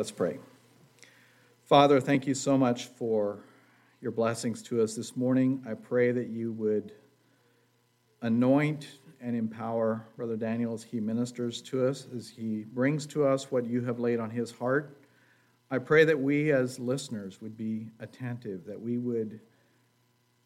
Let's pray. Father, thank you so much for your blessings to us this morning. I pray that you would anoint and empower Brother Daniel as he ministers to us, as he brings to us what you have laid on his heart. I pray that we as listeners would be attentive, that we would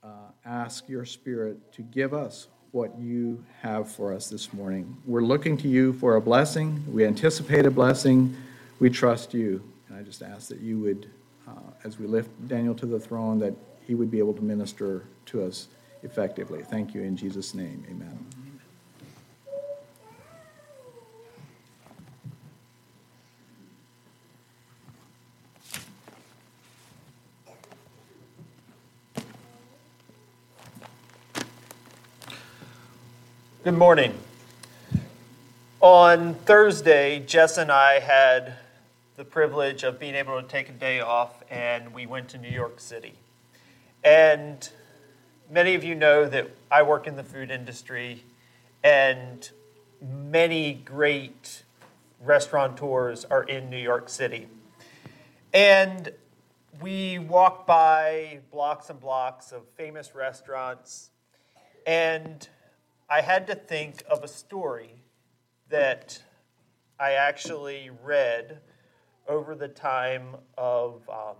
uh, ask your Spirit to give us what you have for us this morning. We're looking to you for a blessing. We anticipate a blessing. We trust you. And I just ask that you would, uh, as we lift Daniel to the throne, that he would be able to minister to us effectively. Thank you in Jesus' name. Amen. Good morning. On Thursday, Jess and I had the privilege of being able to take a day off, and we went to New York City. And many of you know that I work in the food industry, and many great restaurateurs are in New York City. And we walked by blocks and blocks of famous restaurants, and I had to think of a story that I actually read over the time of um,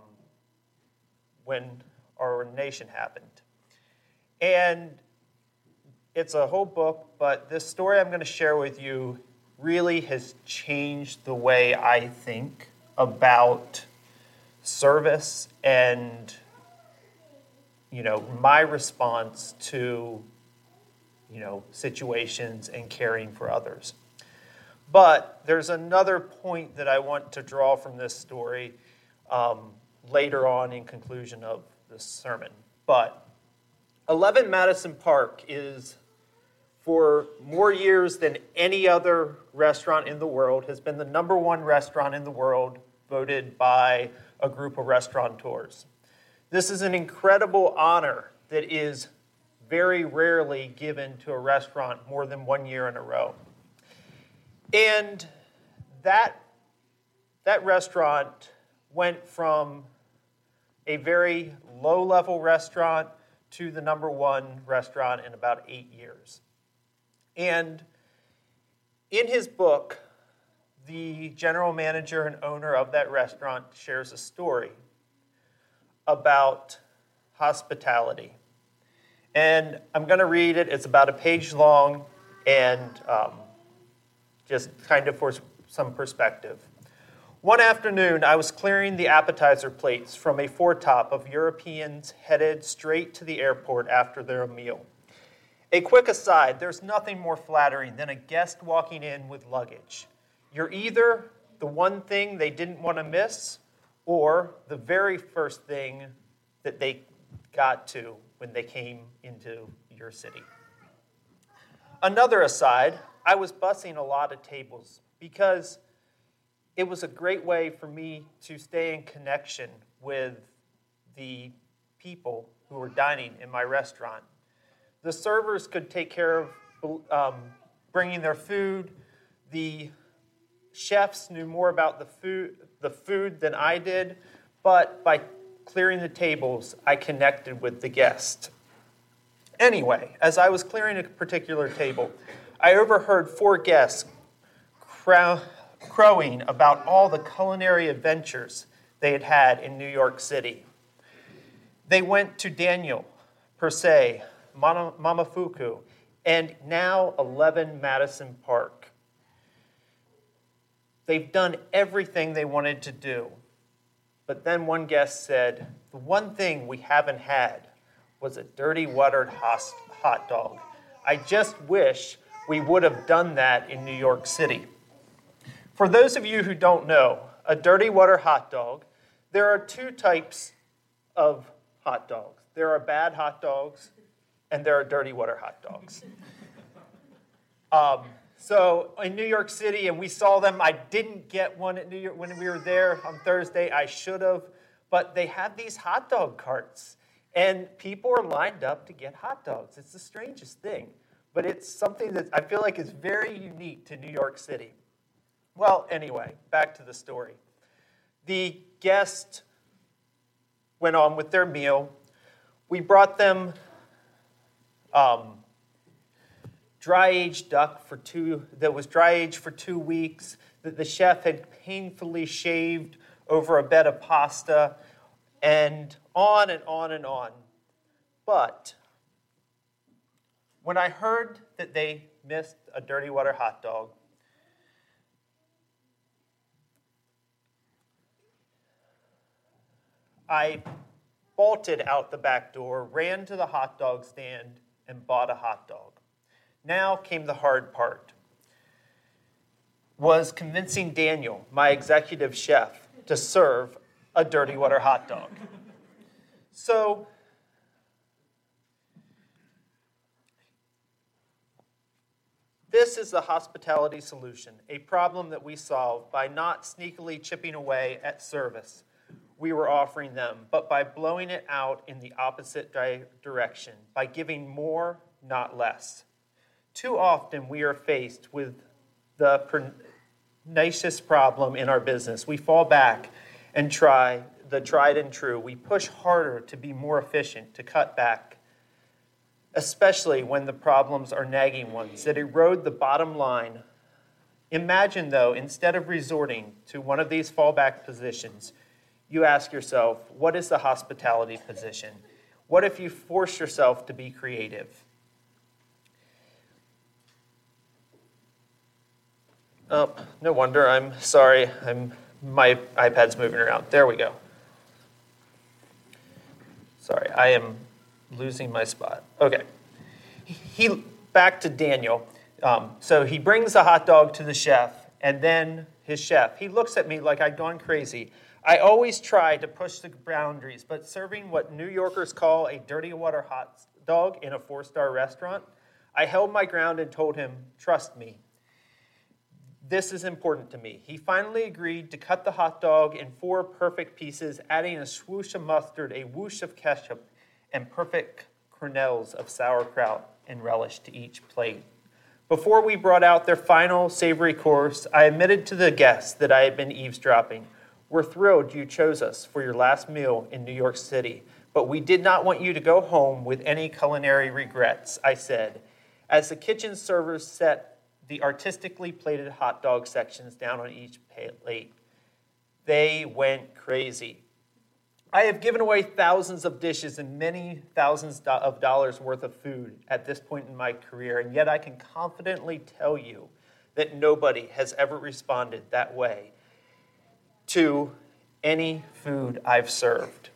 when our nation happened. And it's a whole book, but this story I'm going to share with you really has changed the way I think about service and you know my response to you know, situations and caring for others. But there's another point that I want to draw from this story um, later on in conclusion of this sermon. But 11 Madison Park is, for more years than any other restaurant in the world, has been the number one restaurant in the world voted by a group of restaurateurs. This is an incredible honor that is very rarely given to a restaurant more than one year in a row. And that, that restaurant went from a very low level restaurant to the number one restaurant in about eight years. And in his book, the general manager and owner of that restaurant shares a story about hospitality and I'm going to read it. It's about a page long and um, just kind of for some perspective. One afternoon, I was clearing the appetizer plates from a four-top of Europeans headed straight to the airport after their meal. A quick aside there's nothing more flattering than a guest walking in with luggage. You're either the one thing they didn't want to miss or the very first thing that they got to when they came into your city. Another aside, I was bussing a lot of tables because it was a great way for me to stay in connection with the people who were dining in my restaurant. The servers could take care of um, bringing their food. The chefs knew more about the food, the food than I did, but by clearing the tables, I connected with the guest. Anyway, as I was clearing a particular table, I overheard four guests crow- crowing about all the culinary adventures they had had in New York City. They went to Daniel, Per se, Momofuku, and now 11 Madison Park. They've done everything they wanted to do. But then one guest said, The one thing we haven't had was a dirty watered hot dog. I just wish we would have done that in New York City. For those of you who don't know, a dirty water hot dog, there are two types of hot dogs. There are bad hot dogs, and there are dirty water hot dogs. Um, so in New York City, and we saw them. I didn't get one at New York when we were there on Thursday. I should have, but they have these hot dog carts, and people are lined up to get hot dogs. It's the strangest thing, but it's something that I feel like is very unique to New York City. Well, anyway, back to the story. The guests went on with their meal. We brought them um, dry aged duck for two that was dry aged for two weeks that the chef had painfully shaved over a bed of pasta and on and on and on but when i heard that they missed a dirty water hot dog i bolted out the back door ran to the hot dog stand and bought a hot dog now came the hard part was convincing Daniel, my executive chef, to serve a dirty water hot dog. So This is the hospitality solution, a problem that we solve by not sneakily chipping away at service we were offering them, but by blowing it out in the opposite di- direction, by giving more, not less. Too often we are faced with the pernicious problem in our business. We fall back and try the tried and true. We push harder to be more efficient, to cut back, especially when the problems are nagging ones that erode the bottom line. Imagine, though, instead of resorting to one of these fallback positions, you ask yourself, what is the hospitality position? What if you force yourself to be creative? Oh, no wonder. I'm sorry. I'm my iPad's moving around. There we go. Sorry, I am losing my spot. Okay. He back to Daniel. Um, so he brings the hot dog to the chef, and then his chef. He looks at me like I'd gone crazy. I always try to push the boundaries, but serving what New Yorkers call a dirty water hot dog in a four star restaurant, I held my ground and told him, Trust me, this is important to me. He finally agreed to cut the hot dog in four perfect pieces, adding a swoosh of mustard, a whoosh of ketchup, and perfect kernels of sauerkraut and relish to each plate. Before we brought out their final savory course, I admitted to the guests that I had been eavesdropping. We're thrilled you chose us for your last meal in New York City, but we did not want you to go home with any culinary regrets, I said. As the kitchen servers set the artistically plated hot dog sections down on each plate. They went crazy. I have given away thousands of dishes and many thousands of dollars worth of food at this point in my career, and yet I can confidently tell you that nobody has ever responded that way to any food I've served.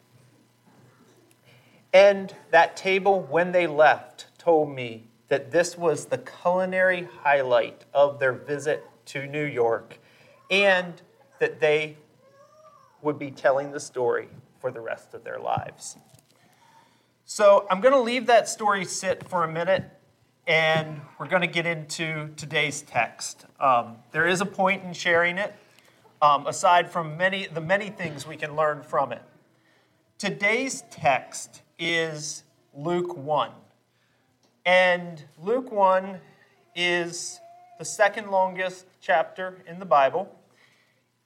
And that table, when they left, told me that this was the culinary highlight of their visit to New York and that they would be telling the story for the rest of their lives. So I'm going to leave that story sit for a minute and we're going to get into today's text. Um, there is a point in sharing it, um, aside from many, the many things we can learn from it. Today's text is Luke 1. And Luke 1 is the second longest chapter in the Bible.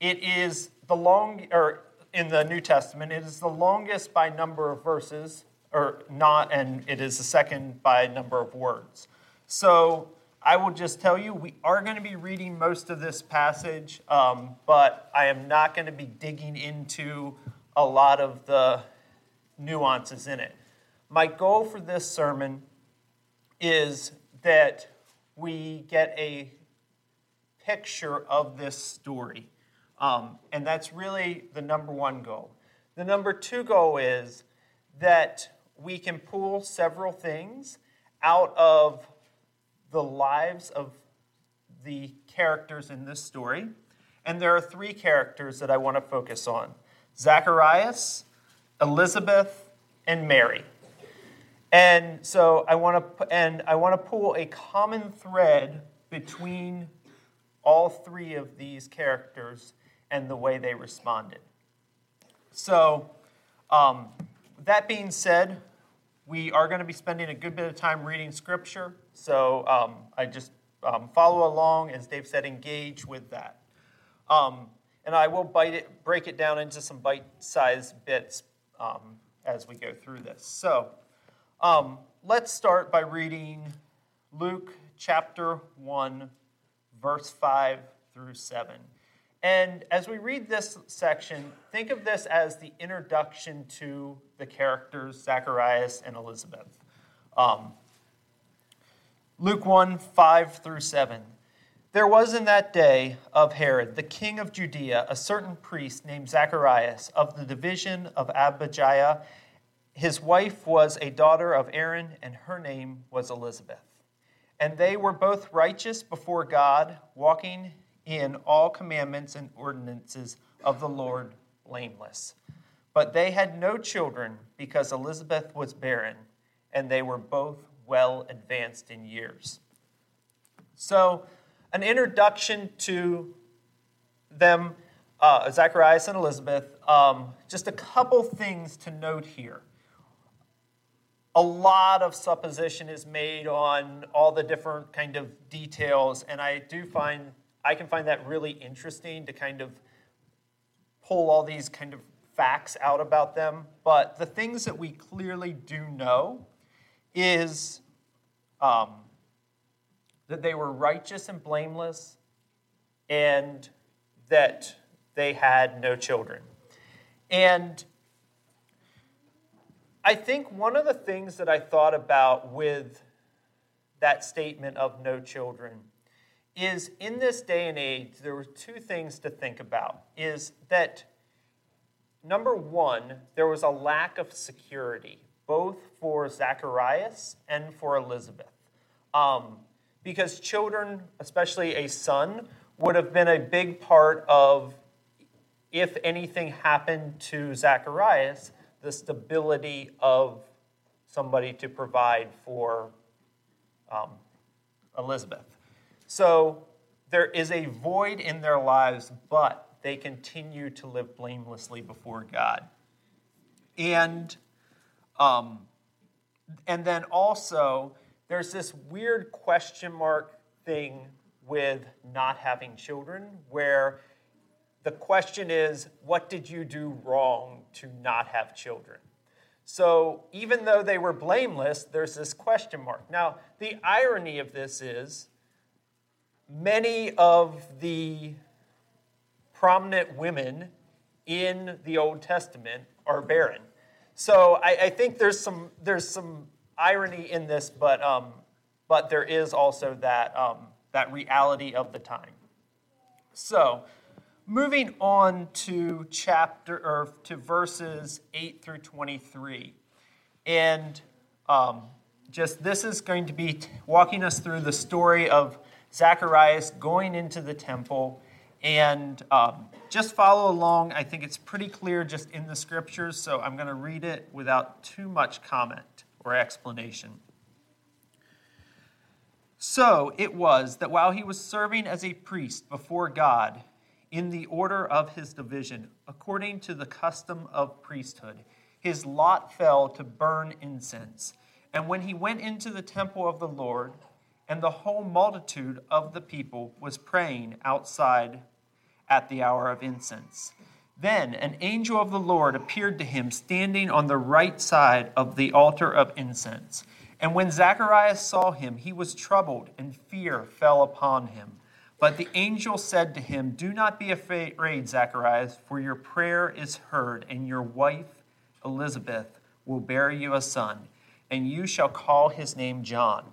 It is the long, or in the New Testament, it is the longest by number of verses, or not, and it is the second by number of words. So I will just tell you, we are going to be reading most of this passage, um, but I am not going to be digging into a lot of the nuances in it. My goal for this sermon is that we get a picture of this story. Um, and that's really the number one goal. The number two goal is that we can pull several things out of the lives of the characters in this story. And there are three characters that I want to focus on Zacharias, Elizabeth, and Mary. And so I want to and I want to pull a common thread between all three of these characters and the way they responded. So, um, that being said, we are going to be spending a good bit of time reading scripture. So um, I just um, follow along, as Dave said, engage with that. Um, and I will it, break it down into some bite sized bits um, as we go through this. So um, let's start by reading Luke chapter 1, verse 5 through 7. And as we read this section, think of this as the introduction to the characters Zacharias and Elizabeth. Um, Luke 1 5 through 7. There was in that day of Herod, the king of Judea, a certain priest named Zacharias of the division of Abijah. His wife was a daughter of Aaron, and her name was Elizabeth. And they were both righteous before God, walking in all commandments and ordinances of the Lord blameless. But they had no children because Elizabeth was barren, and they were both well advanced in years. So, an introduction to them, uh, Zacharias and Elizabeth. Um, just a couple things to note here. A lot of supposition is made on all the different kind of details, and I do find I can find that really interesting to kind of pull all these kind of facts out about them. But the things that we clearly do know is um, that they were righteous and blameless, and that they had no children. And I think one of the things that I thought about with that statement of no children is in this day and age there were two things to think about is that number one there was a lack of security both for zacharias and for elizabeth um, because children, especially a son, would have been a big part of if anything happened to Zacharias, the stability of somebody to provide for um, Elizabeth. So there is a void in their lives, but they continue to live blamelessly before God. And, um, and then also, there's this weird question mark thing with not having children where the question is, what did you do wrong to not have children? So even though they were blameless, there's this question mark. Now, the irony of this is many of the prominent women in the Old Testament are barren. So I, I think there's some, there's some irony in this, but, um, but there is also that, um, that reality of the time. So, moving on to chapter or to verses 8 through 23. And um, just this is going to be walking us through the story of Zacharias going into the temple. And um, just follow along. I think it's pretty clear just in the scriptures, so I'm going to read it without too much comment or explanation. So it was that while he was serving as a priest before God in the order of his division, according to the custom of priesthood, his lot fell to burn incense. And when he went into the temple of the Lord, and the whole multitude of the people was praying outside at the hour of incense. Then an angel of the Lord appeared to him standing on the right side of the altar of incense. And when Zacharias saw him, he was troubled, and fear fell upon him. But the angel said to him, Do not be afraid, Zacharias, for your prayer is heard, and your wife Elizabeth will bear you a son, and you shall call his name John.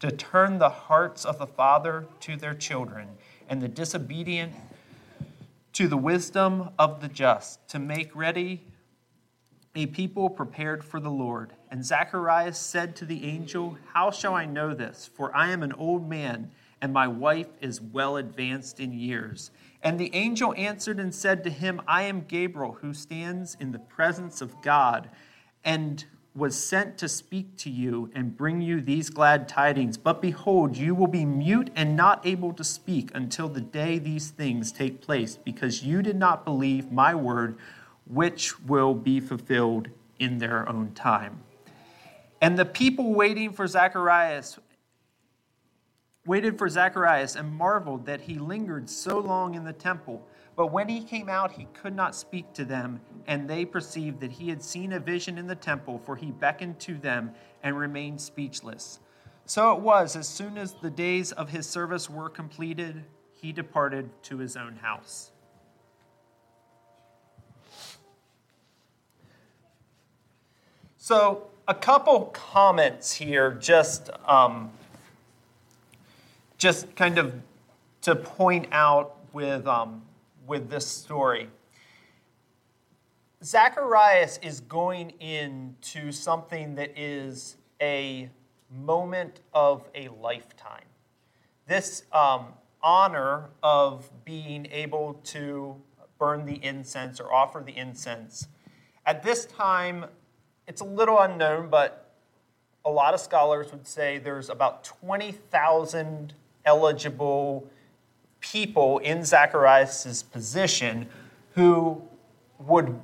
to turn the hearts of the father to their children and the disobedient to the wisdom of the just, to make ready a people prepared for the Lord. And Zacharias said to the angel, How shall I know this? For I am an old man, and my wife is well advanced in years. And the angel answered and said to him, I am Gabriel, who stands in the presence of God, and was sent to speak to you and bring you these glad tidings. But behold, you will be mute and not able to speak until the day these things take place, because you did not believe my word, which will be fulfilled in their own time. And the people waiting for Zacharias waited for Zacharias and marveled that he lingered so long in the temple. But when he came out, he could not speak to them, and they perceived that he had seen a vision in the temple, for he beckoned to them and remained speechless. So it was, as soon as the days of his service were completed, he departed to his own house. So, a couple comments here, just um, just kind of to point out with, um, with this story. Zacharias is going into something that is a moment of a lifetime. This um, honor of being able to burn the incense or offer the incense. At this time, it's a little unknown, but a lot of scholars would say there's about 20,000 eligible people in Zacharias' position who would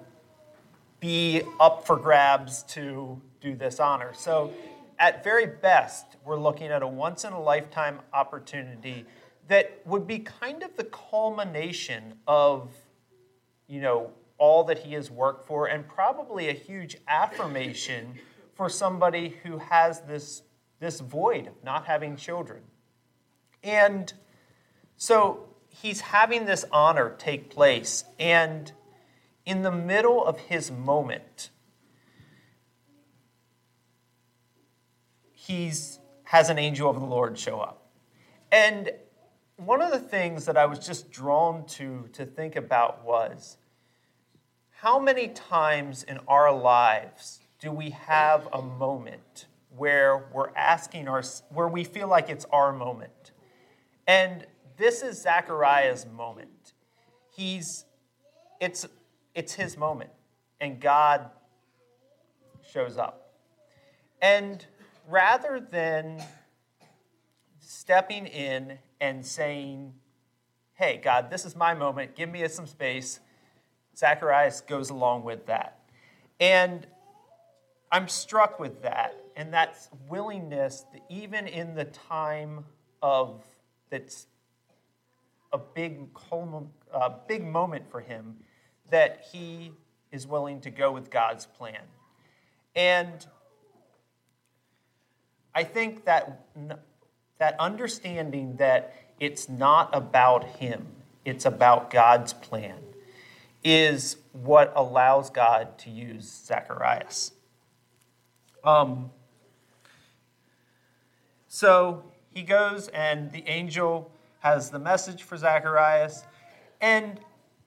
be up for grabs to do this honor. So, at very best, we're looking at a once in a lifetime opportunity that would be kind of the culmination of, you know, all that he has worked for and probably a huge affirmation for somebody who has this, this void of not having children. And so he's having this honor take place. And in the middle of his moment, he's has an angel of the Lord show up. And one of the things that I was just drawn to to think about was how many times in our lives do we have a moment where we're asking our where we feel like it's our moment and this is Zechariah's moment. He's it's it's his moment and God shows up. And rather than stepping in and saying, "Hey God, this is my moment. Give me some space." Zacharias goes along with that. And I'm struck with that and that willingness, even in the time of that's a big, big moment for him that he is willing to go with God's plan. And I think that that understanding that it's not about him, it's about God's plan, is what allows God to use Zacharias. Um, so he goes and the angel has the message for Zacharias. And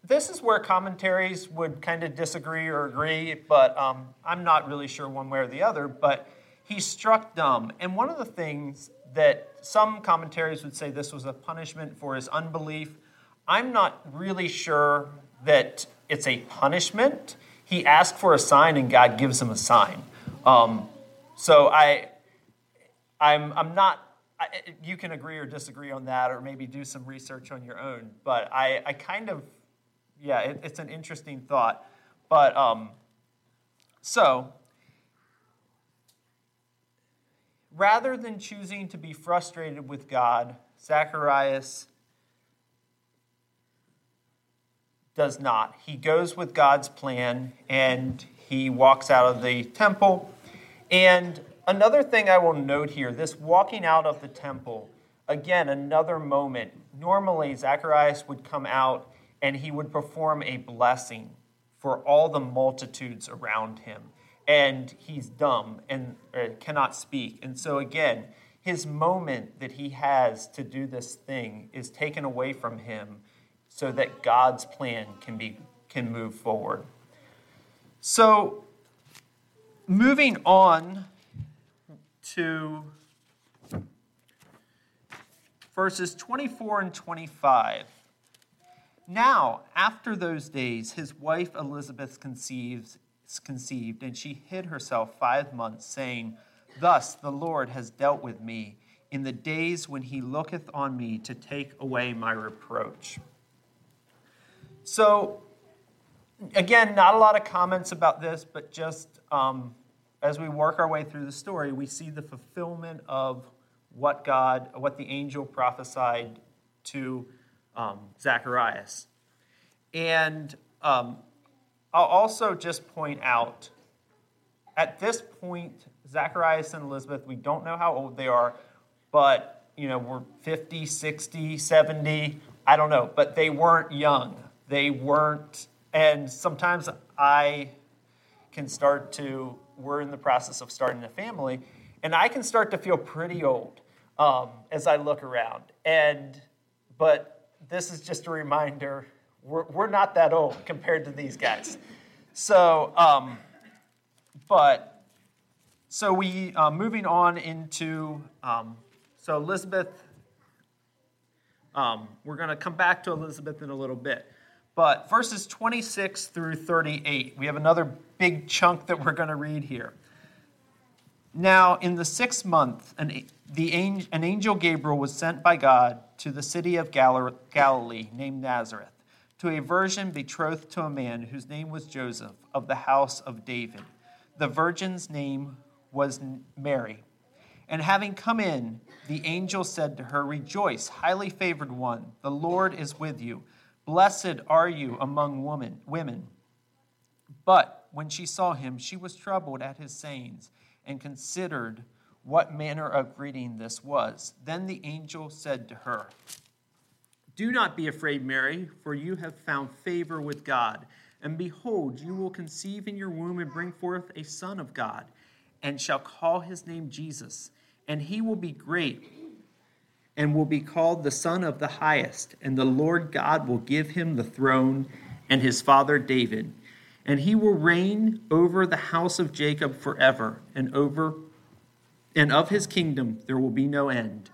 this is where commentaries would kind of disagree or agree, but um, I'm not really sure one way or the other. But he's struck dumb. And one of the things that some commentaries would say this was a punishment for his unbelief, I'm not really sure that it's a punishment. He asked for a sign, and God gives him a sign. Um, so I, I'm, I'm not I, you can agree or disagree on that, or maybe do some research on your own. But I, I kind of, yeah, it, it's an interesting thought. But um, so, rather than choosing to be frustrated with God, Zacharias does not. He goes with God's plan and he walks out of the temple. And Another thing I will note here this walking out of the temple, again, another moment. Normally, Zacharias would come out and he would perform a blessing for all the multitudes around him. And he's dumb and cannot speak. And so, again, his moment that he has to do this thing is taken away from him so that God's plan can, be, can move forward. So, moving on to verses 24 and 25. Now, after those days, his wife Elizabeth conceives, conceived, and she hid herself five months, saying, Thus the Lord has dealt with me in the days when he looketh on me to take away my reproach. So, again, not a lot of comments about this, but just um, as we work our way through the story, we see the fulfillment of what God, what the angel prophesied to um, Zacharias. And um, I'll also just point out at this point, Zacharias and Elizabeth, we don't know how old they are, but you know, we're 50, 60, 70, I don't know, but they weren't young. They weren't, and sometimes I can start to, we're in the process of starting a family, and I can start to feel pretty old um, as I look around. And, but this is just a reminder we're, we're not that old compared to these guys. So, um, but, so we, uh, moving on into, um, so Elizabeth, um, we're going to come back to Elizabeth in a little bit. But verses 26 through 38, we have another big chunk that we're going to read here. Now, in the sixth month, an, the, an angel Gabriel was sent by God to the city of Galilee named Nazareth, to a virgin betrothed to a man whose name was Joseph of the house of David. The virgin's name was Mary. And having come in, the angel said to her, Rejoice, highly favored one, the Lord is with you. Blessed are you among women. women. But when she saw him, she was troubled at his sayings and considered what manner of greeting this was. Then the angel said to her, Do not be afraid, Mary, for you have found favor with God. And behold, you will conceive in your womb and bring forth a son of God, and shall call his name Jesus. And he will be great and will be called the Son of the Highest. And the Lord God will give him the throne and his father David. And he will reign over the house of Jacob forever, and over and of his kingdom there will be no end.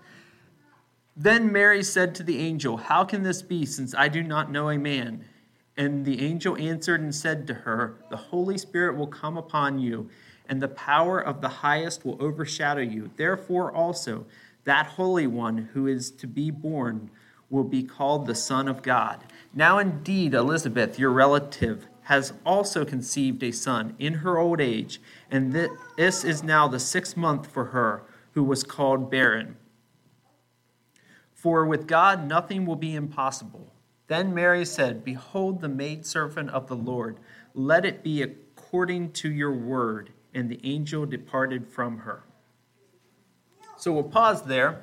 Then Mary said to the angel, How can this be, since I do not know a man? And the angel answered and said to her, The Holy Spirit will come upon you, and the power of the highest will overshadow you. Therefore, also, that Holy One who is to be born will be called the Son of God. Now, indeed, Elizabeth, your relative, has also conceived a son in her old age, and this is now the sixth month for her who was called barren. For with God nothing will be impossible. Then Mary said, Behold, the maidservant of the Lord, let it be according to your word. And the angel departed from her. So we'll pause there.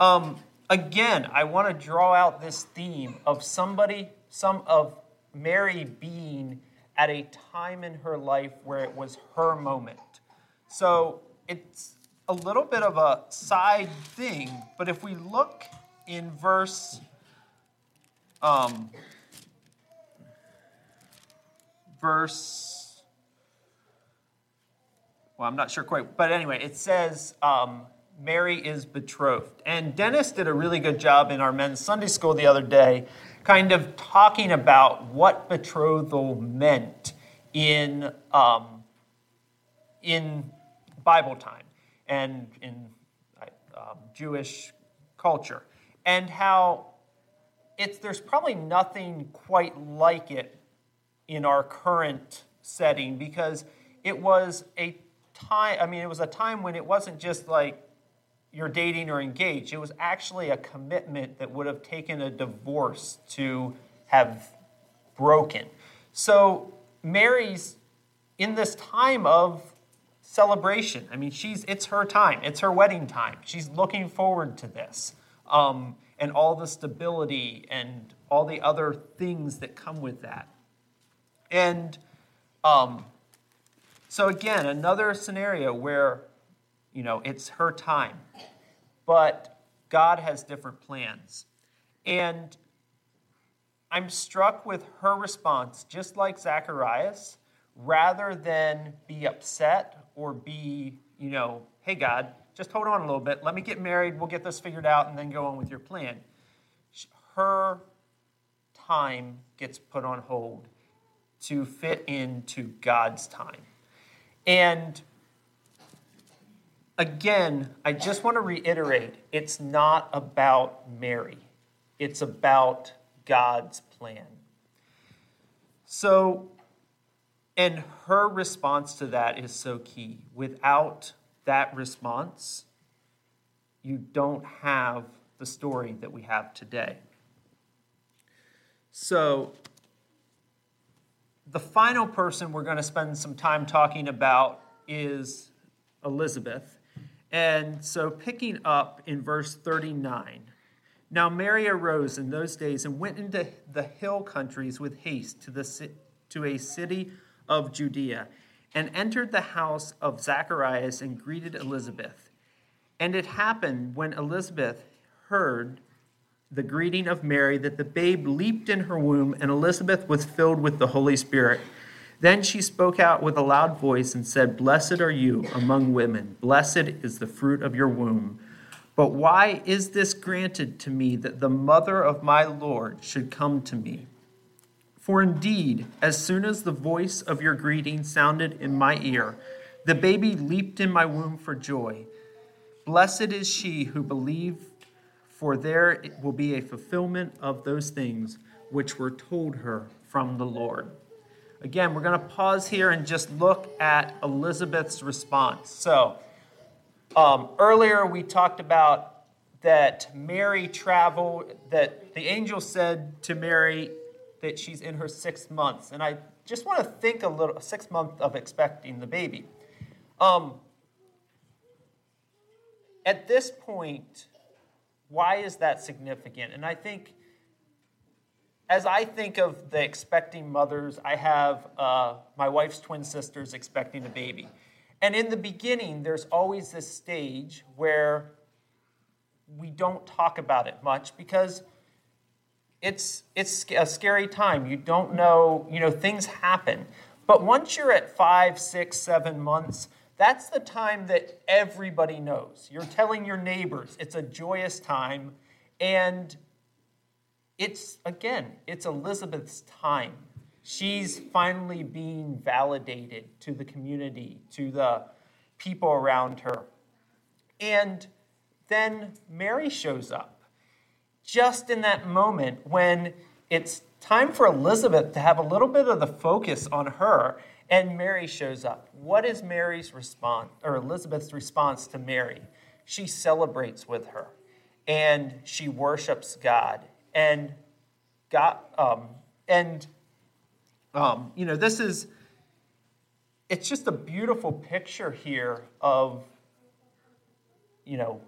Um, again, I want to draw out this theme of somebody, some of Mary being at a time in her life where it was her moment. So it's a little bit of a side thing, but if we look in verse um, verse well i'm not sure quite but anyway it says um, mary is betrothed and dennis did a really good job in our men's sunday school the other day kind of talking about what betrothal meant in, um, in Bible time and in um, Jewish culture, and how it's, there's probably nothing quite like it in our current setting because it was a time, I mean, it was a time when it wasn't just like you're dating or engaged. It was actually a commitment that would have taken a divorce to have broken. So Mary's in this time of celebration. I mean, she's it's her time. It's her wedding time. She's looking forward to this, um, and all the stability and all the other things that come with that. And um, so again, another scenario where you know, it's her time. But God has different plans. And I'm struck with her response, just like Zacharias, rather than be upset or be, you know, hey, God, just hold on a little bit. Let me get married. We'll get this figured out and then go on with your plan. Her time gets put on hold to fit into God's time. And again, I just want to reiterate it's not about Mary, it's about God's plan. So, and her response to that is so key. Without that response, you don't have the story that we have today. So, the final person we're going to spend some time talking about is Elizabeth. And so, picking up in verse 39. Now, Mary arose in those days and went into the hill countries with haste to, the, to a city of Judea and entered the house of Zacharias and greeted Elizabeth. And it happened when Elizabeth heard the greeting of Mary that the babe leaped in her womb, and Elizabeth was filled with the Holy Spirit. Then she spoke out with a loud voice and said, Blessed are you among women, blessed is the fruit of your womb. But why is this granted to me that the mother of my Lord should come to me? For indeed, as soon as the voice of your greeting sounded in my ear, the baby leaped in my womb for joy. Blessed is she who believed, for there will be a fulfillment of those things which were told her from the Lord. Again, we're going to pause here and just look at Elizabeth's response. So, um, earlier we talked about that Mary traveled, that the angel said to Mary, that she's in her sixth month. And I just want to think a little, six month of expecting the baby. Um, at this point, why is that significant? And I think, as I think of the expecting mothers, I have uh, my wife's twin sisters expecting a baby. And in the beginning, there's always this stage where we don't talk about it much because it's it's a scary time. You don't know, you know, things happen. But once you're at five, six, seven months, that's the time that everybody knows. You're telling your neighbors. It's a joyous time. And it's, again, it's Elizabeth's time. She's finally being validated to the community, to the people around her. And then Mary shows up just in that moment when it's time for Elizabeth to have a little bit of the focus on her and Mary shows up. What is Mary's response or Elizabeth's response to Mary? She celebrates with her and she worships God and God um, and um, you know this is it's just a beautiful picture here of you know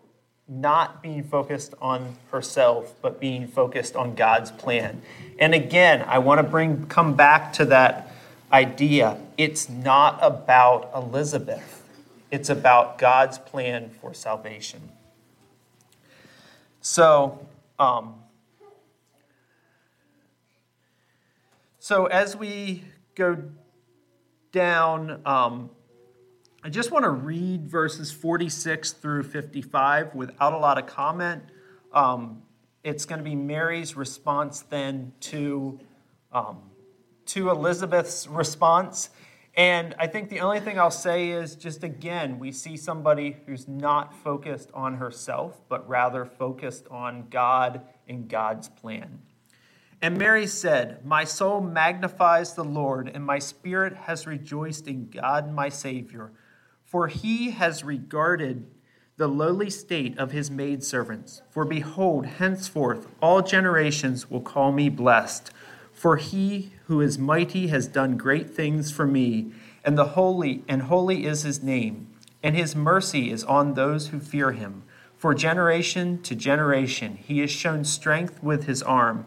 not being focused on herself, but being focused on God's plan. And again, I want to bring come back to that idea. It's not about Elizabeth. It's about God's plan for salvation. So, um, so as we go down, um, I just want to read verses 46 through 55 without a lot of comment. Um, it's going to be Mary's response then to, um, to Elizabeth's response. And I think the only thing I'll say is just again, we see somebody who's not focused on herself, but rather focused on God and God's plan. And Mary said, My soul magnifies the Lord, and my spirit has rejoiced in God my Savior for he has regarded the lowly state of his maidservants. For behold, henceforth all generations will call me blessed. For he who is mighty has done great things for me, and the holy and holy is his name, and his mercy is on those who fear him. For generation to generation he has shown strength with his arm.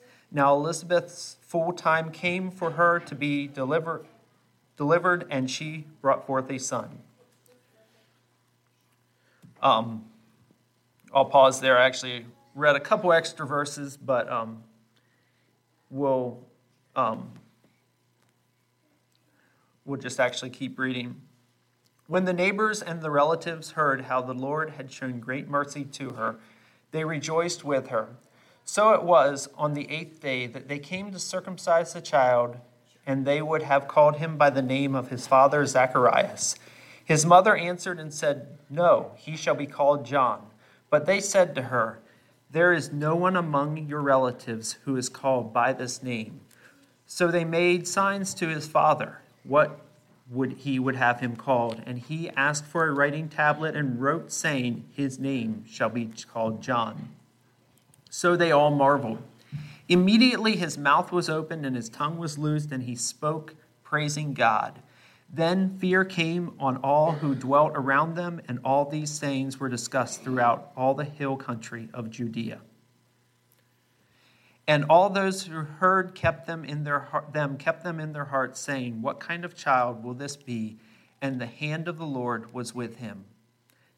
Now Elizabeth's full time came for her to be deliver, delivered, and she brought forth a son. Um, I'll pause there. I actually read a couple extra verses, but um, we'll, um, we'll just actually keep reading. When the neighbors and the relatives heard how the Lord had shown great mercy to her, they rejoiced with her. So it was on the eighth day that they came to circumcise the child, and they would have called him by the name of his father Zacharias. His mother answered and said, No, he shall be called John. But they said to her, There is no one among your relatives who is called by this name. So they made signs to his father. What would he would have him called, and he asked for a writing tablet and wrote, saying, His name shall be called John. So they all marveled. Immediately his mouth was opened and his tongue was loosed, and he spoke, praising God. Then fear came on all who dwelt around them, and all these sayings were discussed throughout all the hill country of Judea. And all those who heard kept them in their them kept them in their hearts, saying, "What kind of child will this be?" And the hand of the Lord was with him.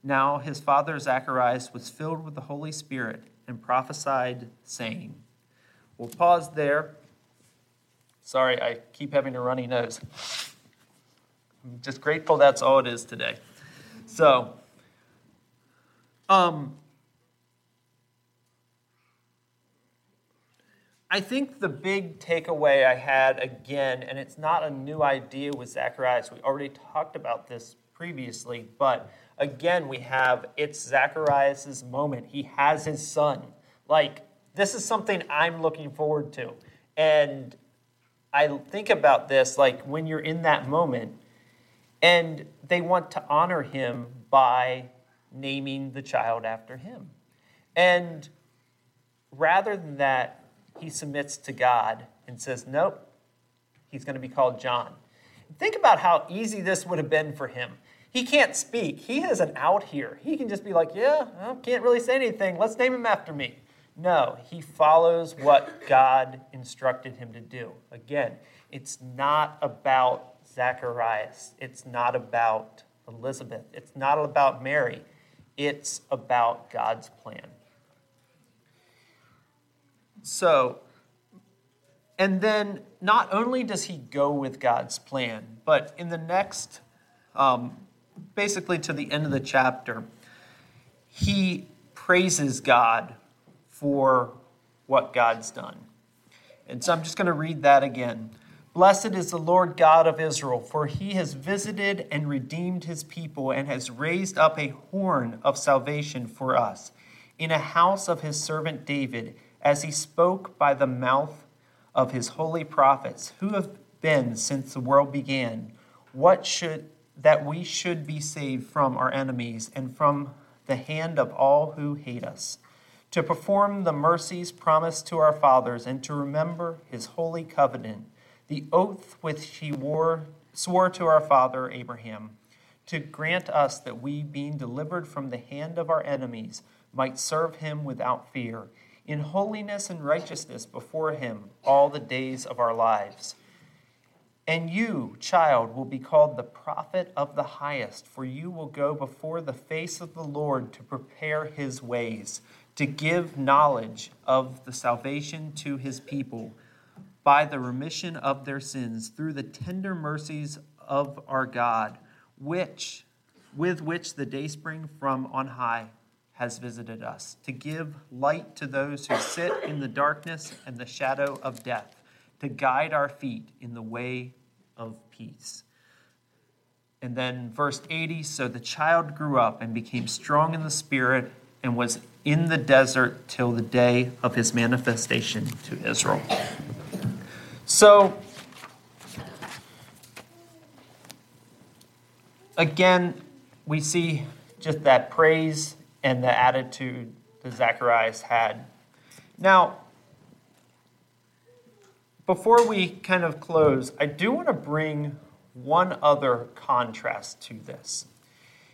Now his father Zacharias was filled with the Holy Spirit and prophesied, saying, "We'll pause there." Sorry, I keep having a runny nose. I'm just grateful that's all it is today. So, um, I think the big takeaway I had again, and it's not a new idea with Zacharias, we already talked about this previously, but again, we have it's Zacharias' moment. He has his son. Like, this is something I'm looking forward to. And I think about this like when you're in that moment, and they want to honor him by naming the child after him. And rather than that, he submits to God and says, Nope, he's going to be called John. Think about how easy this would have been for him. He can't speak. He has an out here. He can just be like, Yeah, I can't really say anything. Let's name him after me. No, he follows what God instructed him to do. Again, it's not about Zacharias, it's not about Elizabeth, it's not about Mary, it's about God's plan. So, and then not only does he go with God's plan, but in the next, um, basically to the end of the chapter, he praises God for what God's done. And so I'm just going to read that again. Blessed is the Lord God of Israel, for he has visited and redeemed his people and has raised up a horn of salvation for us in a house of his servant David as he spoke by the mouth of his holy prophets, who have been since the world began, what should that we should be saved from our enemies and from the hand of all who hate us, to perform the mercies promised to our fathers, and to remember his holy covenant, the oath which he wore, swore to our father Abraham, to grant us that we, being delivered from the hand of our enemies, might serve him without fear in holiness and righteousness before him all the days of our lives. And you, child, will be called the prophet of the highest, for you will go before the face of the Lord to prepare his ways, to give knowledge of the salvation to his people by the remission of their sins through the tender mercies of our God, which with which the dayspring from on high has visited us, to give light to those who sit in the darkness and the shadow of death, to guide our feet in the way of peace. And then verse 80 so the child grew up and became strong in the spirit and was in the desert till the day of his manifestation to Israel. So, again, we see just that praise and the attitude that Zacharias had. Now, before we kind of close, I do want to bring one other contrast to this.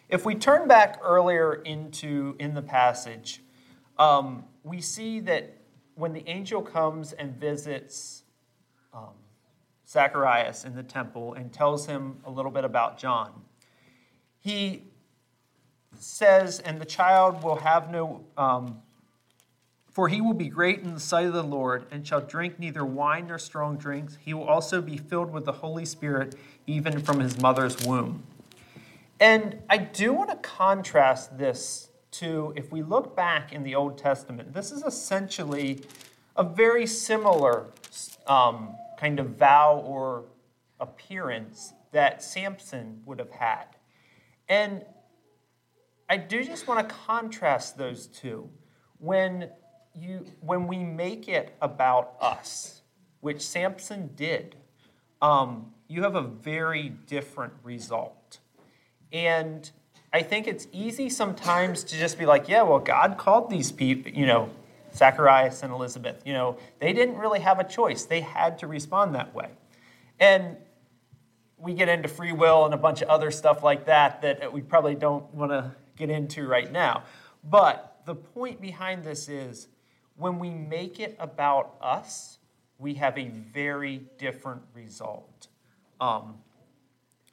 If we turn back earlier into in the passage, um, we see that when the angel comes and visits um, Zacharias in the temple and tells him a little bit about John, he says, And the child will have no, um, for he will be great in the sight of the Lord, and shall drink neither wine nor strong drinks. He will also be filled with the Holy Spirit, even from his mother's womb. And I do want to contrast this to, if we look back in the Old Testament, this is essentially a very similar um, kind of vow or appearance that Samson would have had. And I do just want to contrast those two. When, you, when we make it about us, which Samson did, um, you have a very different result. And I think it's easy sometimes to just be like, yeah, well, God called these people, you know, Zacharias and Elizabeth, you know, they didn't really have a choice. They had to respond that way. And we get into free will and a bunch of other stuff like that that we probably don't want to get into right now. But the point behind this is when we make it about us, we have a very different result. Um,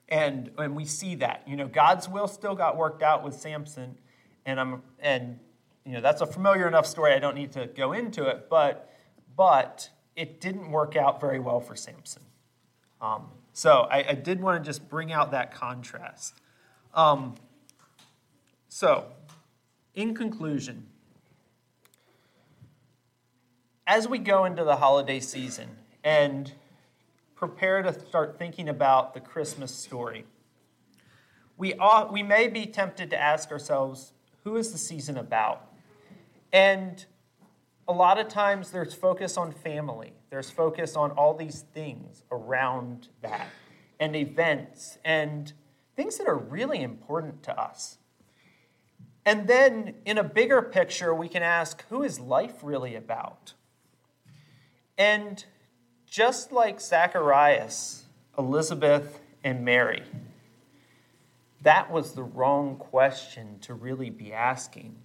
and, and we see that. You know, God's will still got worked out with Samson, and I'm and you know that's a familiar enough story. I don't need to go into it, but but it didn't work out very well for Samson. Um, so I, I, did want to just bring out that contrast. Um, so, in conclusion, as we go into the holiday season and prepare to start thinking about the Christmas story, we, ought, we may be tempted to ask ourselves, who is the season about? And a lot of times there's focus on family, there's focus on all these things around that, and events, and things that are really important to us. And then in a bigger picture, we can ask, who is life really about? And just like Zacharias, Elizabeth, and Mary, that was the wrong question to really be asking.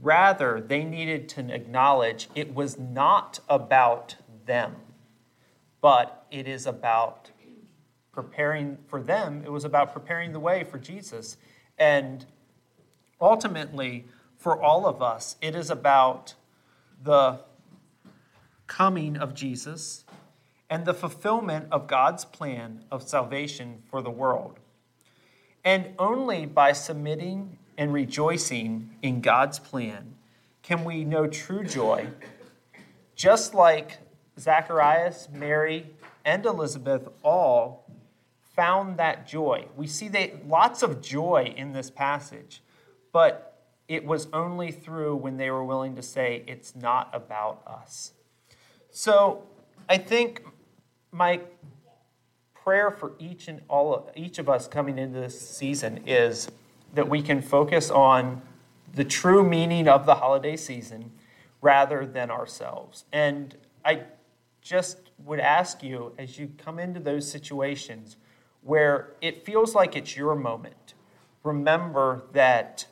Rather, they needed to acknowledge it was not about them, but it is about preparing for them. It was about preparing the way for Jesus. And ultimately, for all of us, it is about the coming of Jesus and the fulfillment of God's plan of salvation for the world. And only by submitting and rejoicing in God's plan can we know true joy, just like Zacharias, Mary, and Elizabeth all found that joy. We see that lots of joy in this passage, but it was only through when they were willing to say, It's not about us. So I think my prayer for each and all of, each of us coming into this season is that we can focus on the true meaning of the holiday season rather than ourselves. And I just would ask you as you come into those situations where it feels like it's your moment, remember that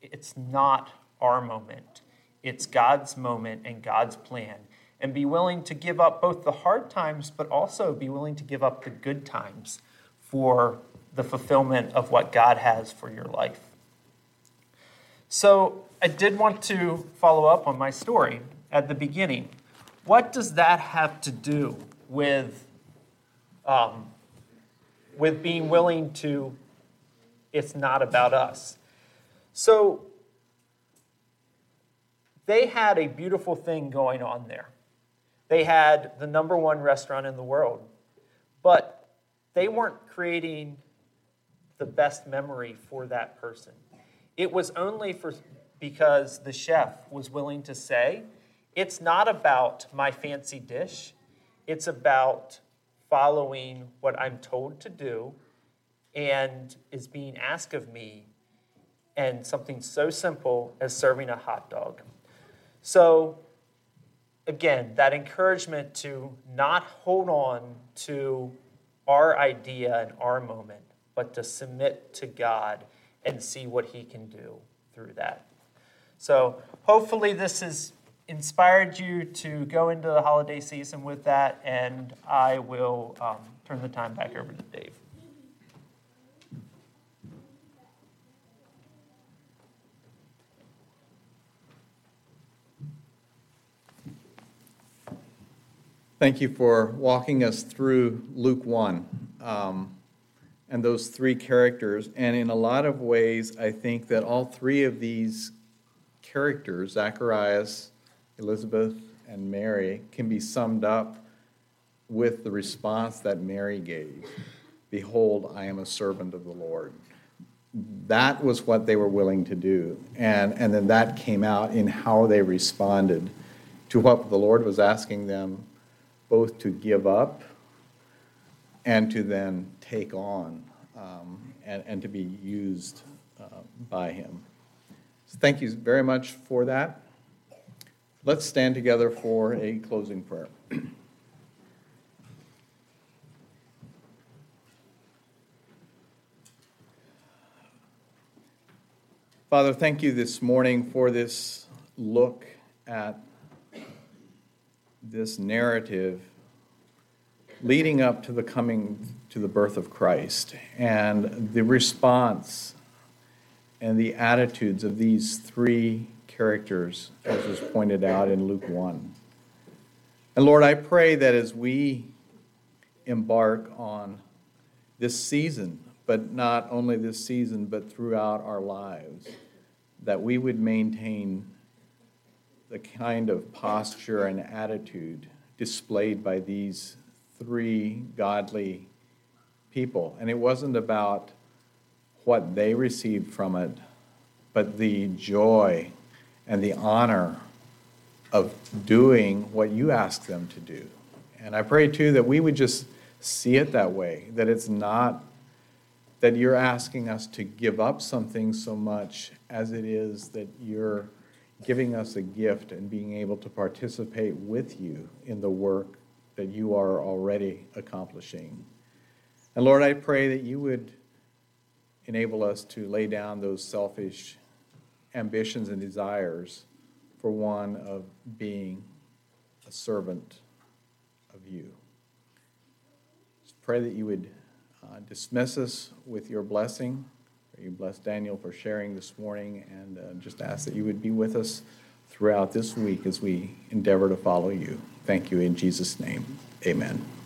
it's not our moment, it's God's moment and God's plan and be willing to give up both the hard times, but also be willing to give up the good times for the fulfillment of what God has for your life. So, I did want to follow up on my story at the beginning. What does that have to do with, um, with being willing to, it's not about us? So, they had a beautiful thing going on there. They had the number one restaurant in the world, but they weren't creating the best memory for that person. It was only for because the chef was willing to say, it's not about my fancy dish, it's about following what I'm told to do and is being asked of me, and something so simple as serving a hot dog. So again, that encouragement to not hold on to our idea and our moment, but to submit to God and see what He can do through that. So, hopefully, this has inspired you to go into the holiday season with that, and I will um, turn the time back over to Dave. Thank you for walking us through Luke 1 um, and those three characters. And in a lot of ways, I think that all three of these characters, Zacharias, Elizabeth, and Mary, can be summed up with the response that Mary gave Behold, I am a servant of the Lord. That was what they were willing to do. And, and then that came out in how they responded to what the Lord was asking them both to give up and to then take on um, and, and to be used uh, by Him. So thank you very much for that. Let's stand together for a closing prayer. Father, thank you this morning for this look at this narrative leading up to the coming to the birth of Christ and the response and the attitudes of these three characters, as was pointed out in Luke 1. And Lord, I pray that as we embark on this season, but not only this season, but throughout our lives, that we would maintain the kind of posture and attitude displayed by these three godly people. And it wasn't about what they received from it, but the joy and the honor of doing what you asked them to do. And I pray too that we would just see it that way, that it's not that you're asking us to give up something so much as it is that you're giving us a gift and being able to participate with you in the work that you are already accomplishing. And Lord, I pray that you would enable us to lay down those selfish ambitions and desires for one of being a servant of you. Just pray that you would uh, dismiss us with your blessing. You bless Daniel for sharing this morning, and uh, just ask that you would be with us throughout this week as we endeavor to follow you. Thank you in Jesus' name. Amen.